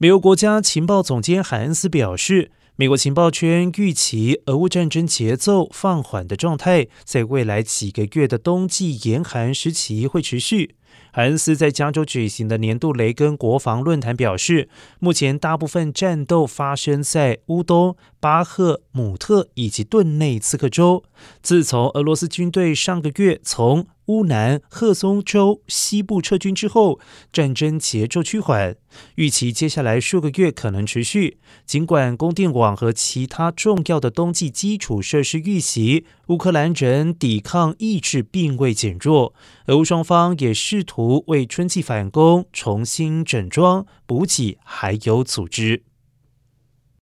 美国国家情报总监海恩斯表示，美国情报圈预期俄乌战争节奏放缓的状态，在未来几个月的冬季严寒时期会持续。海恩斯在加州举行的年度雷根国防论坛表示，目前大部分战斗发生在乌东、巴赫姆特以及顿内茨克州。自从俄罗斯军队上个月从乌南赫松州西部撤军之后，战争节奏趋缓，预期接下来数个月可能持续。尽管供电网和其他重要的冬季基础设施遇袭，乌克兰人抵抗意志并未减弱。俄乌双方也是试图为春季返工重新整装、补给还有组织。